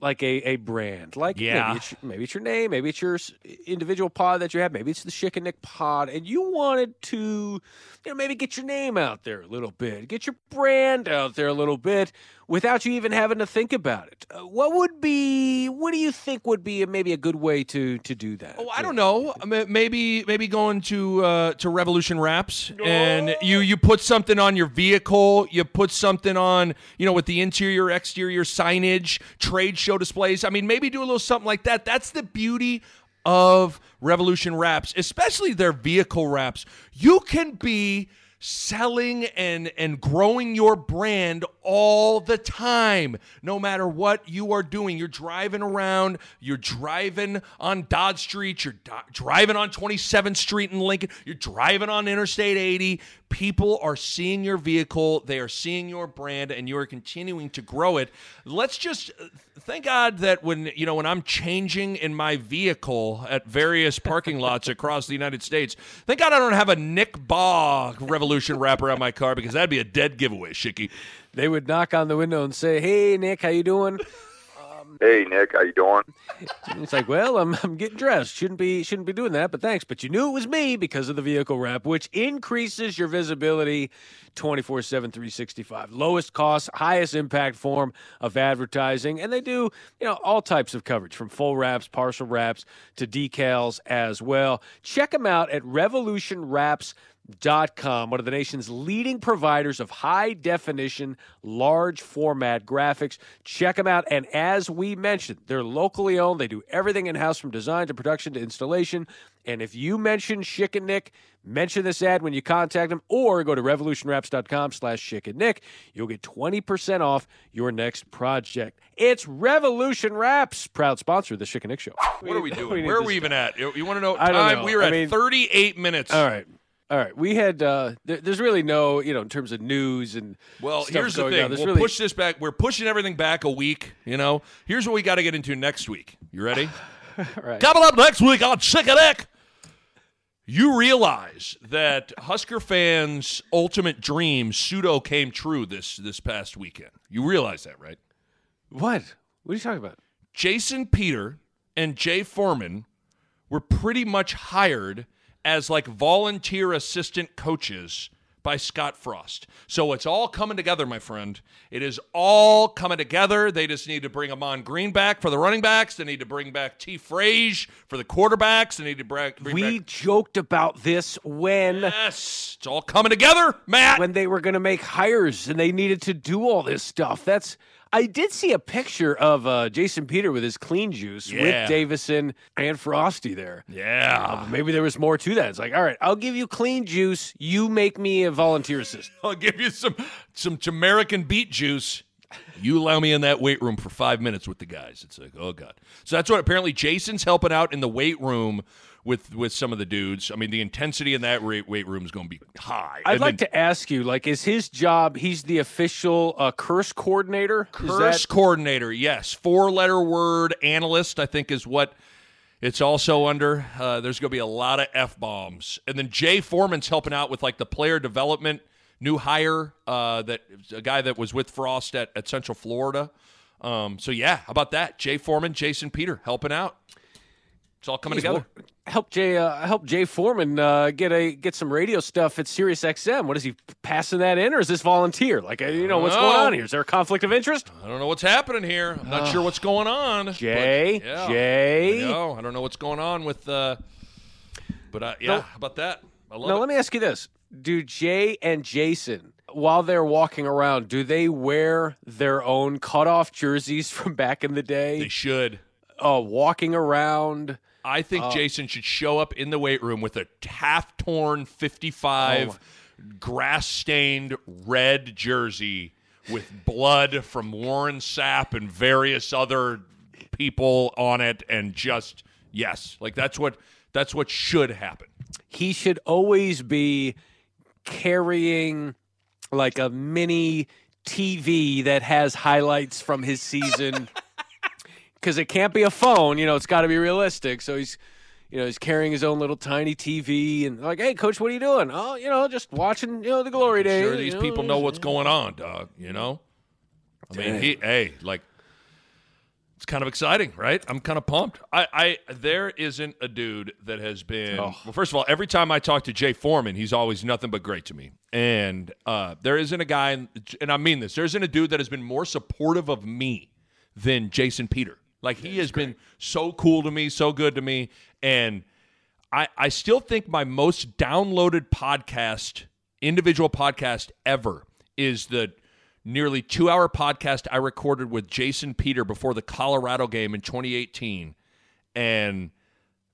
like a, a brand, like Yeah. maybe, it's, maybe it's your name, maybe it's your individual pod that you have, maybe it's the Schick and Nick pod, and you wanted to, you know, maybe get your name out there a little bit, get your brand out there a little bit without you even having to think about it. Uh, what would be, what do you think would be maybe a good way to to do that? Oh, I don't know. Maybe maybe going to uh, to Revolution Wraps and you you put something on your vehicle. You put something on you know with the interior exterior signage, trade show displays. I mean, maybe do a little something like that. That's the beauty of Revolution Wraps, especially their vehicle wraps. You can be selling and and growing your brand all the time no matter what you are doing you're driving around you're driving on Dodge Street you're do- driving on 27th Street in Lincoln you're driving on Interstate 80 people are seeing your vehicle they are seeing your brand and you are continuing to grow it let's just uh, thank God that when you know when I'm changing in my vehicle at various parking lots across the United States thank God I don't have a Nick Bahe revolution wrap on my car because that'd be a dead giveaway Shicky they would knock on the window and say, "Hey, Nick, how you doing?" Hey Nick, how you doing? It's like, "Well, I'm I'm getting dressed. Shouldn't be shouldn't be doing that, but thanks. But you knew it was me because of the vehicle wrap, which increases your visibility 24/7 365. Lowest cost, highest impact form of advertising, and they do, you know, all types of coverage from full wraps, partial wraps to decals as well. Check them out at Revolution Wraps com, one of the nation's leading providers of high definition, large format graphics. Check them out. And as we mentioned, they're locally owned. They do everything in house from design to production to installation. And if you mention Schick and Nick, mention this ad when you contact them or go to revolutionwraps.com slash Schick and Nick. You'll get 20% off your next project. It's Revolution Wraps, proud sponsor of the Schick and Nick Show. what are we doing need where are to we even at you, you want to know I don't time know. we are I at mean- 38 minutes All right. All right. We had, uh, there, there's really no, you know, in terms of news and. Well, stuff here's the thing. We'll really- push this back. We're pushing everything back a week. You know, here's what we got to get into next week. You ready? right. Coming up next week on Schick and Nick. You realize that Husker fans' ultimate dream pseudo came true this this past weekend. You realize that, right? What? What are you talking about? Jason Peter and Jay Foreman were pretty much hired as like volunteer assistant coaches by Scott Frost. So it's all coming together, my friend. It is all coming together. They just need to bring Ahman Green back for the running backs. They need to bring back T. Frage for the quarterbacks. They need to bring, bring We back. joked about this when Yes, it's all coming together, Matt. when they were going to make hires and they needed to do all this stuff. That's I did see a picture of uh, Jason Peter with his clean juice Yeah. with Davison and Frosty there. yeah. Uh, maybe there was more to that. It's like, all right, I'll give you clean juice. You make me a volunteer assistant. I'll give you some some American beet juice. You allow me in that weight room for five minutes with the guys. It's like, oh god. So that's what apparently Jason's helping out in the weight room with with some of the dudes. I mean, the intensity in that ra- weight room is going to be high. I'd And like then to ask you, like, is his job? He's the official uh, curse coordinator. Curse that- coordinator. Yes, four letter word analyst. I think is what it's also under. Uh, there's going to be a lot of f bombs, and then Jay Foreman's helping out with like the player development. New hire, uh, that a guy that was with Frost at, at Central Florida. Um, so yeah, how about that? Jay Foreman, Jason Peter helping out. It's all coming Jeez, together. well, help Jay. Uh, help Jay Foreman uh, get a get some radio stuff at Sirius XM. What is he passing that in, or is this volunteer? Like, uh, you know, what's going on here? Is there a conflict of interest? I don't know what's happening here. I'm not sure what's going on. but- Jay, yeah, Jay. I know. I don't know what's going on with. Uh, but uh, yeah, No. how about that? I love Now, it. let me ask you this: Do Jay and Jason, while they're walking around, do they wear their own cutoff jerseys from back in the day? They should. Uh, walking around. I think Uh, Jason should show up in the weight room with a half torn 55 grass stained red jersey with blood from Warren Sapp and various other people on it and just yes, like that's what that's what should happen. He should always be carrying like a mini TV that has highlights from his season. Because it can't be a phone, you know, it's got to be realistic. So he's, you know, he's carrying his own little tiny TV and like, hey, coach, what are you doing? Oh, you know, just watching, you know, the glory days. Sure, these you people know what's going on, dog. You know, I mean, he, hey, like, it's kind of exciting, right? I'm kind of pumped. I, I, there isn't a dude that has been. Oh. Well, first of all, every time I talk to Jay Foreman, he's always nothing but great to me. And uh, there isn't a guy, and I mean this, there isn't a dude that has been more supportive of me than Jason Peter. Like he has been so cool to me, so good to me, and I, I still think my most downloaded podcast, individual podcast ever, is the nearly two hour podcast I recorded with Jason Peter before the Colorado game in 2018 and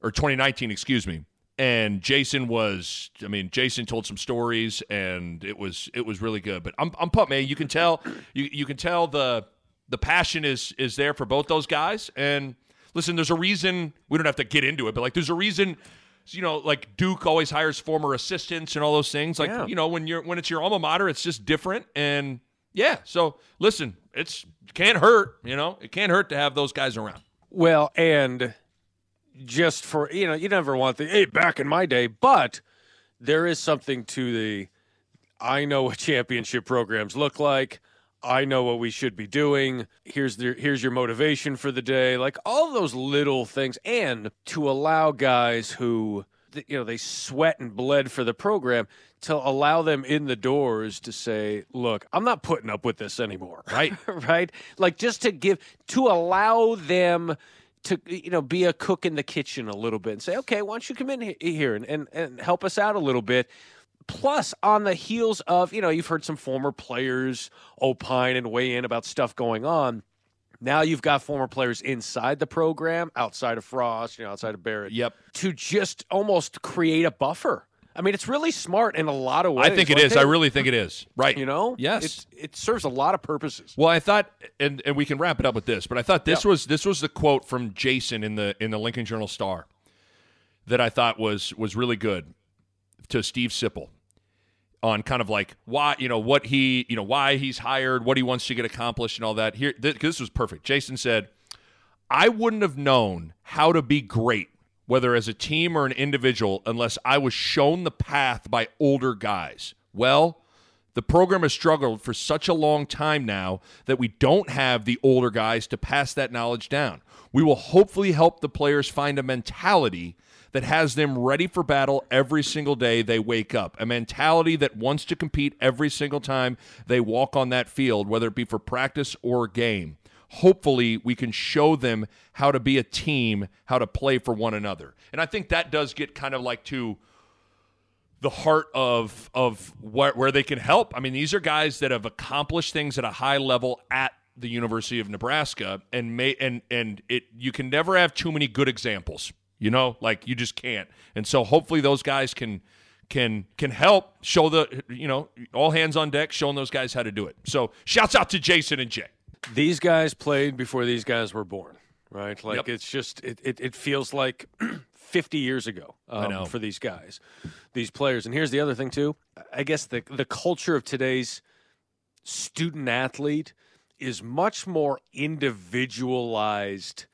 or 2019, excuse me. And Jason was, I mean, Jason told some stories, and it was it was really good. But I'm I'm pumped, man. You can tell you you can tell the the passion is is there for both those guys. And listen, there's a reason we don't have to get into it, but like there's a reason you know, like Duke always hires former assistants and all those things. Like, Yeah. you know, when you're when it's your alma mater, it's just different. And yeah, so listen, it's can't hurt, you know, it can't hurt to have those guys around. Well, and just for you know, you never want the hey back in my day, but there is something to the I know what championship programs look like. I know what we should be doing. Here's the here's your motivation for the day. Like all those little things and to allow guys who you know they sweat and bled for the program to allow them in the doors to say, "Look, I'm not putting up with this anymore." Right. right? Like just to give to allow them to you know be a cook in the kitchen a little bit and say, okay, why don't you come in here and, and, and help us out a little bit. Plus, on the heels of you know you've heard some former players opine and weigh in about stuff going on. Now you've got former players inside the program, outside of Frost, you know, outside of Barrett. Yep. To just almost create a buffer. I mean, it's really smart in a lot of ways. I think it Like. I really think it is. Right. You know, Yes. it, it serves a lot of purposes. Well, I thought, and, and we can wrap it up with this, but I thought this was this was the quote from Jason in the in the Lincoln Journal Star that I thought was was really good to Steve Sipple on kind of like why you know what he you know why he's hired, what he wants to get accomplished, and all that. Here, th- this was perfect. Jason said, "I wouldn't have known how to be great." Whether as a team or an individual, unless I was shown the path by older guys. Well, the program has struggled for such a long time now that we don't have the older guys to pass that knowledge down. We will hopefully help the players find a mentality that has them ready for battle every single day they wake up, a mentality that wants to compete every single time they walk on that field, whether it be for practice or game. Hopefully, we can show them how to be a team, how to play for one another. And I think that does get kind of like to the heart of of where, where they can help. I mean, these are guys that have accomplished things at a high level at the University of Nebraska, and may and and it you can never have too many good examples. You know, like you just can't. And so hopefully those guys can can can help show the you know all hands on deck, showing those guys how to do it. So shouts out to Jason and Jay. These guys played before these guys were born, right? Like Yep. it's just it, it, it feels like 50 years ago um, for these guys, these players. And here's the other thing too. I guess the the culture of today's student athlete is much more individualized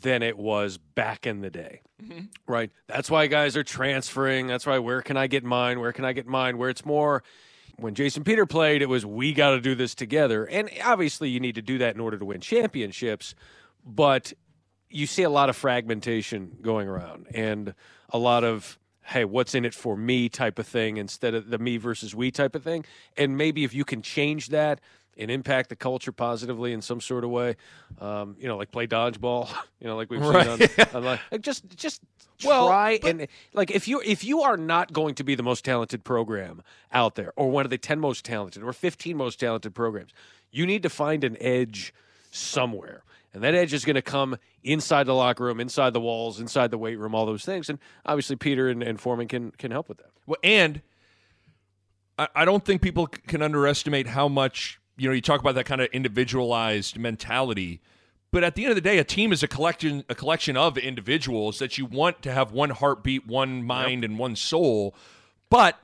than it was back in the day. Mm-hmm. Right? That's why guys are transferring. That's why where can I get mine? Where can I get mine? Where it's more when Jason Peter played, it was we got to do this together. And obviously you need to do that in order to win championships, but you see a lot of fragmentation going around and a lot of hey what's in it for me type of thing instead of the me versus we type of thing and maybe if you can change that and impact the culture positively in some sort of way um, you know like play dodgeball you know like we've Right. seen on, on like, like just just Well, try and like if you if you are not going to be the most talented program out there or one of the 10 most talented or 15 most talented programs you need to find an edge somewhere and that edge is going to come inside the locker room, inside the walls, inside the weight room, all those things. And obviously, Peter and, and Foreman can can help with that. Well, and I, I don't think people can underestimate how much you know. You talk about that kind of individualized mentality, but at the end of the day, a team is a collection a collection of individuals that you want to have one heartbeat, one mind, and one soul. But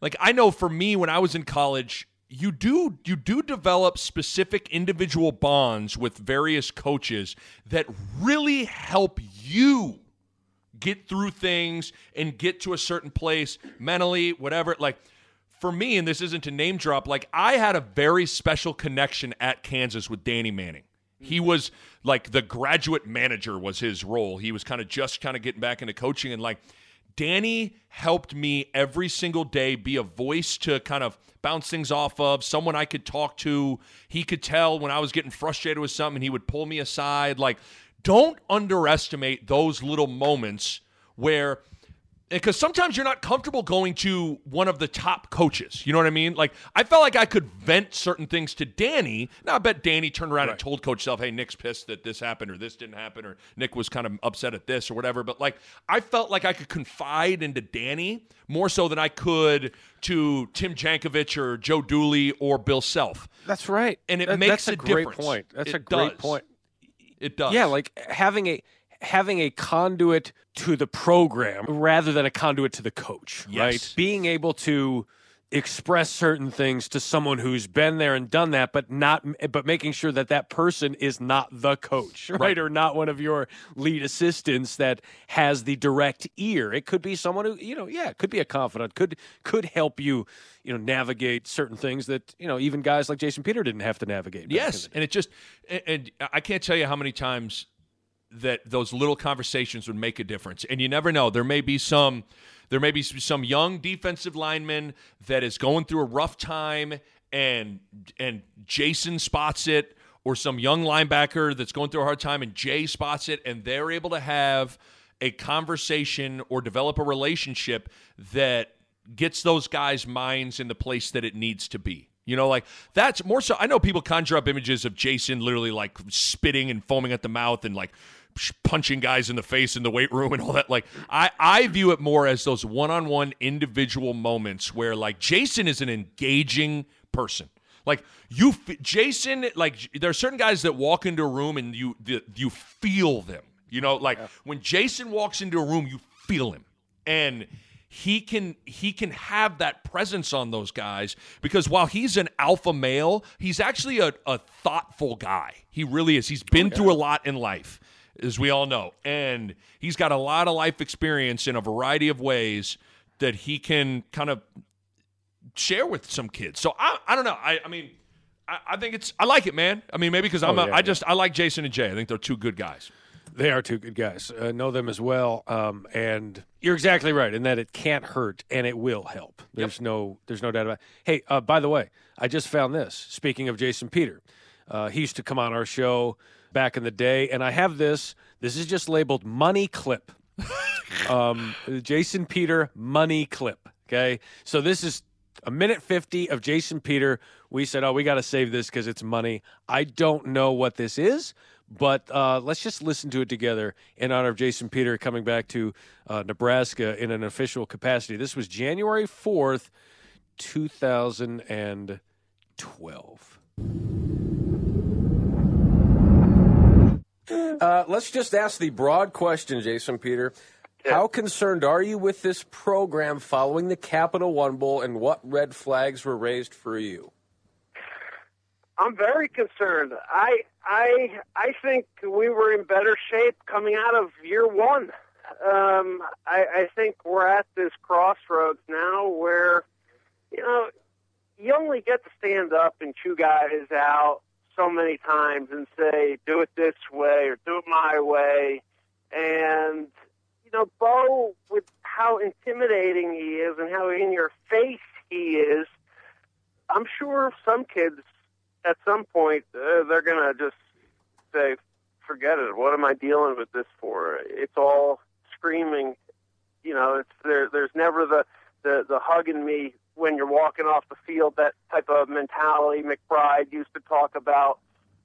like I know for me, when I was in college, you do you do develop specific individual bonds with various coaches that really help you get through things and get to a certain place mentally, whatever. Like for me, and this isn't to name drop, like I had a very special connection at Kansas with Danny Manning. He mm-hmm. was like the graduate manager was his role. He was kind of just kind of getting back into coaching and like Danny helped me every single day be a voice to kind of bounce things off of, someone I could talk to. He could tell when I was getting frustrated with something, he would pull me aside. Like, don't underestimate those little moments where because sometimes you're not comfortable going to one of the top coaches. You know what I mean? Like I felt like I could vent certain things to Danny. Now I bet Danny turned around and told Coach Self, "Hey, Nick's pissed that this happened or this didn't happen or Nick was kind of upset at this or whatever." But like I felt like I could confide into Danny more so than I could to Tim Jankovich or Joe Dooley or Bill Self. That's right, and it That- makes that's a, a great difference. point. That's It a great does. point. It does. Yeah, like having a having a conduit to the program rather than a conduit to the coach, Yes. right? Being able to express certain things to someone who's been there and done that but not but making sure that that person is not the coach right, Right. or not one of your lead assistants that has the direct ear it could be someone who you know yeah it could be a confidant could could help you you know navigate certain things that you know even guys like Jason Peter didn't have to navigate Yes, and it just and, and I can't tell you how many times that those little conversations would make a difference. And you never know. There may be some there may be some young defensive lineman that is going through a rough time and and Jason spots it or some young linebacker that's going through a hard time and Jay spots it and they're able to have a conversation or develop a relationship that gets those guys' minds in the place that it needs to be. You know, like that's more so. I know people conjure up images of Jason literally like spitting and foaming at the mouth and like punching guys in the face in the weight room and all that. Like, I, I view it more as those one on one individual moments where like Jason is an engaging person. Like you, Jason, like there are certain guys that walk into a room and you the, you feel them. You know, like when Jason walks into a room, you feel him, and he can he can have that presence on those guys because while he's an alpha male, he's actually a, a thoughtful guy. He really is. He's been oh, through a lot in life, as we all know, and he's got a lot of life experience in a variety of ways that he can kind of share with some kids. So I, I don't know. I, I mean, I, I think it's I like it, man. I mean, maybe because I'm Oh, a, yeah, I just I like Jason and Jay. I think they're two good guys. They are two good guys. Uh, know them as well, um, and you're exactly right in that it can't hurt and it will help. There's no, there's no doubt about. it. Hey, uh, by the way, I just found this. Speaking of Jason Peter, uh, he used to come on our show back in the day, and I have this. This is just labeled money clip. um, Jason Peter money clip. Okay, so this is a minute 50 of Jason Peter. We said, oh, we got to save this because it's money. I don't know what this is, But uh, let's just listen to it together in honor of Jason Peter coming back to uh, Nebraska in an official capacity. This was January 4th, 2012. Uh, let's just ask the broad question, Jason Peter. How concerned are you with this program following the Capital One Bowl, and what red flags were raised for you? I'm very concerned. I I I think we were in better shape coming out of year one. Um, I, I think we're at this crossroads now where, you know, you only get to stand up and chew guys out so many times and say, "Do it this way" or "Do it my way," and you know, Bo, with how intimidating he is and how in your face he is, I'm sure some kids at some point uh, they're gonna just say, "Forget it. What am I dealing with this for?" It's all screaming. You know, it's there. There's never the the the hugging me when you're walking off the field. That type of mentality McBride used to talk about.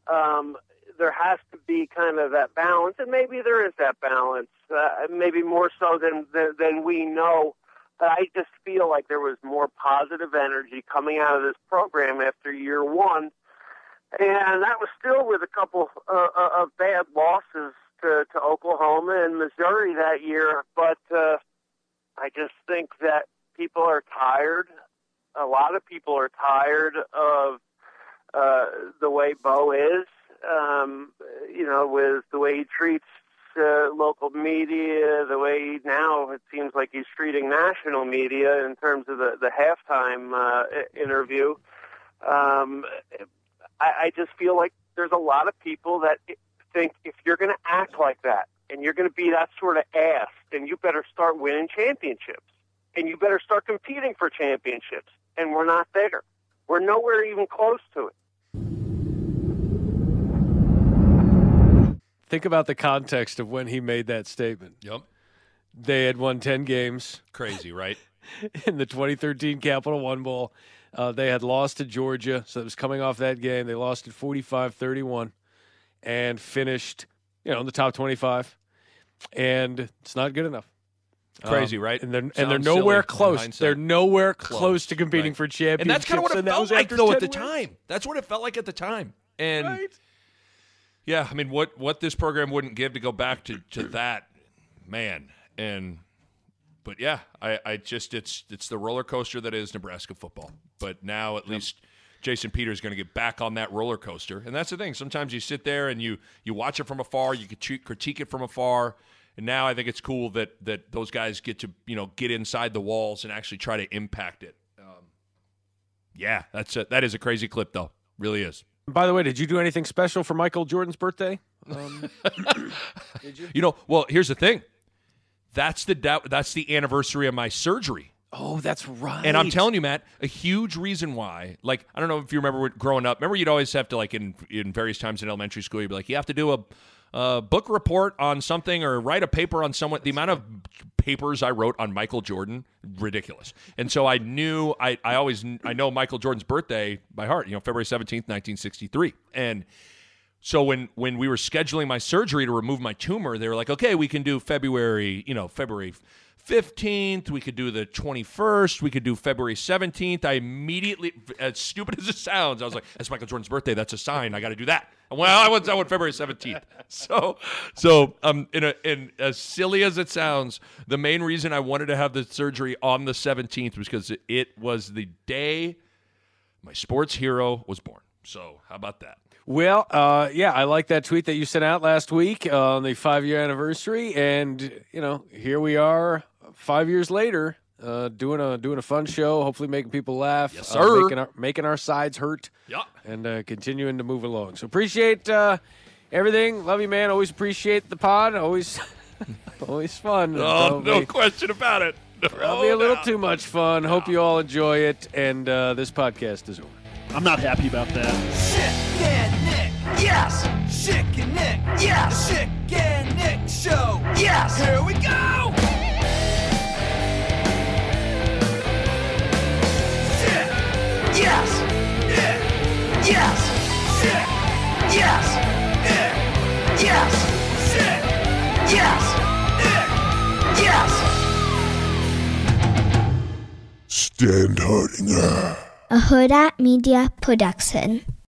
Um, there has to be kind of that balance, and maybe there is that balance. Uh, maybe more so than, than than we know. But I just feel like there was more positive energy coming out of this program after year one and that was still with a couple uh, uh, of bad losses to, to Oklahoma and Missouri that year. But uh, I just think that people are tired. A lot of people are tired of uh, the way Bo is. Um, you know, with the way he treats uh, local media, the way now it seems like he's treating national media in terms of the the halftime uh, interview. Um, I, I just feel like there's a lot of people that think if you're going to act like that and you're going to be that sort of ass, then you better start winning championships and you better start competing for championships. And we're not there. We're nowhere even close to it. Think about the context of when he made that statement. Yep. They had won 10 games. Crazy, right? in the 2013 Capital One Bowl. Uh, they had lost to Georgia, so it was coming off that game. They lost at 45 31 and finished, you know, in the top 25. And it's not good enough. Crazy, Um, right? And they're, and they're nowhere close. They're nowhere close, Close, to competing right. for championships. And that's kind of what it felt like, though, at 10 the wins. time. That's what it felt like at the time. And yeah, I mean, what what this program wouldn't give to go back to to that, man. And but yeah, I I just it's it's the roller coaster that is Nebraska football. But now at least. Jason Peters is going to get back on that roller coaster, and that's the thing. Sometimes you sit there and you you watch it from afar, you critique it from afar, and now I think it's cool that that those guys get to you know get inside the walls and actually try to impact it. Um, yeah, that's a, that is a crazy clip though, really is. By the way, did you do anything special for Michael Jordan's birthday? Um, You know, well, here's the thing. That's the da- that's the anniversary of my surgery. oh, that's right. And I'm telling you, Matt, a huge reason why. Like, I don't know if you remember growing up. Remember, you'd always have to like in in various times in elementary school, you'd be like, you have to do a, Uh, a book report on something or write a paper on someone. The amount of papers I wrote on Michael Jordan, ridiculous. And so I knew I I always I know Michael Jordan's birthday by heart. You know, February seventeenth, nineteen sixty three, and. So when when we were scheduling my surgery to remove my tumor, they were like, "Okay, we can do February, you know, February 15th, we could do the 21st, we could do February 17th." I immediately as stupid as it sounds, I was like, "That's Michael Jordan's birthday. That's a sign. I got to do that." Well, I went I went February 17th. So so um in a in as silly as it sounds, the main reason I wanted to have the surgery on the 17th was because it was the day my sports hero was born. So, how about that? Well, uh, yeah, I like that tweet that you sent out last week uh, on the five year anniversary, and you know, here we are, five years later, uh, doing a doing a fun show. Hopefully, making people laugh, Yes, uh, sir. making our making our sides hurt, Yeah. and uh, continuing to move along. So appreciate uh, everything. Love you, man. Always appreciate the pod. Always, always fun. Oh, no question about it. Probably a little too much fun. Hope you all enjoy it, and uh, this podcast is over. I'm not happy about that. Schick and Nick, yes. Schick and Nick, yes. The Schick and Nick Show, yes. Here we go. Yes! Yes! Yes! Yes! Yes! Yes! Standhardinger. A Hurrdat Media Production.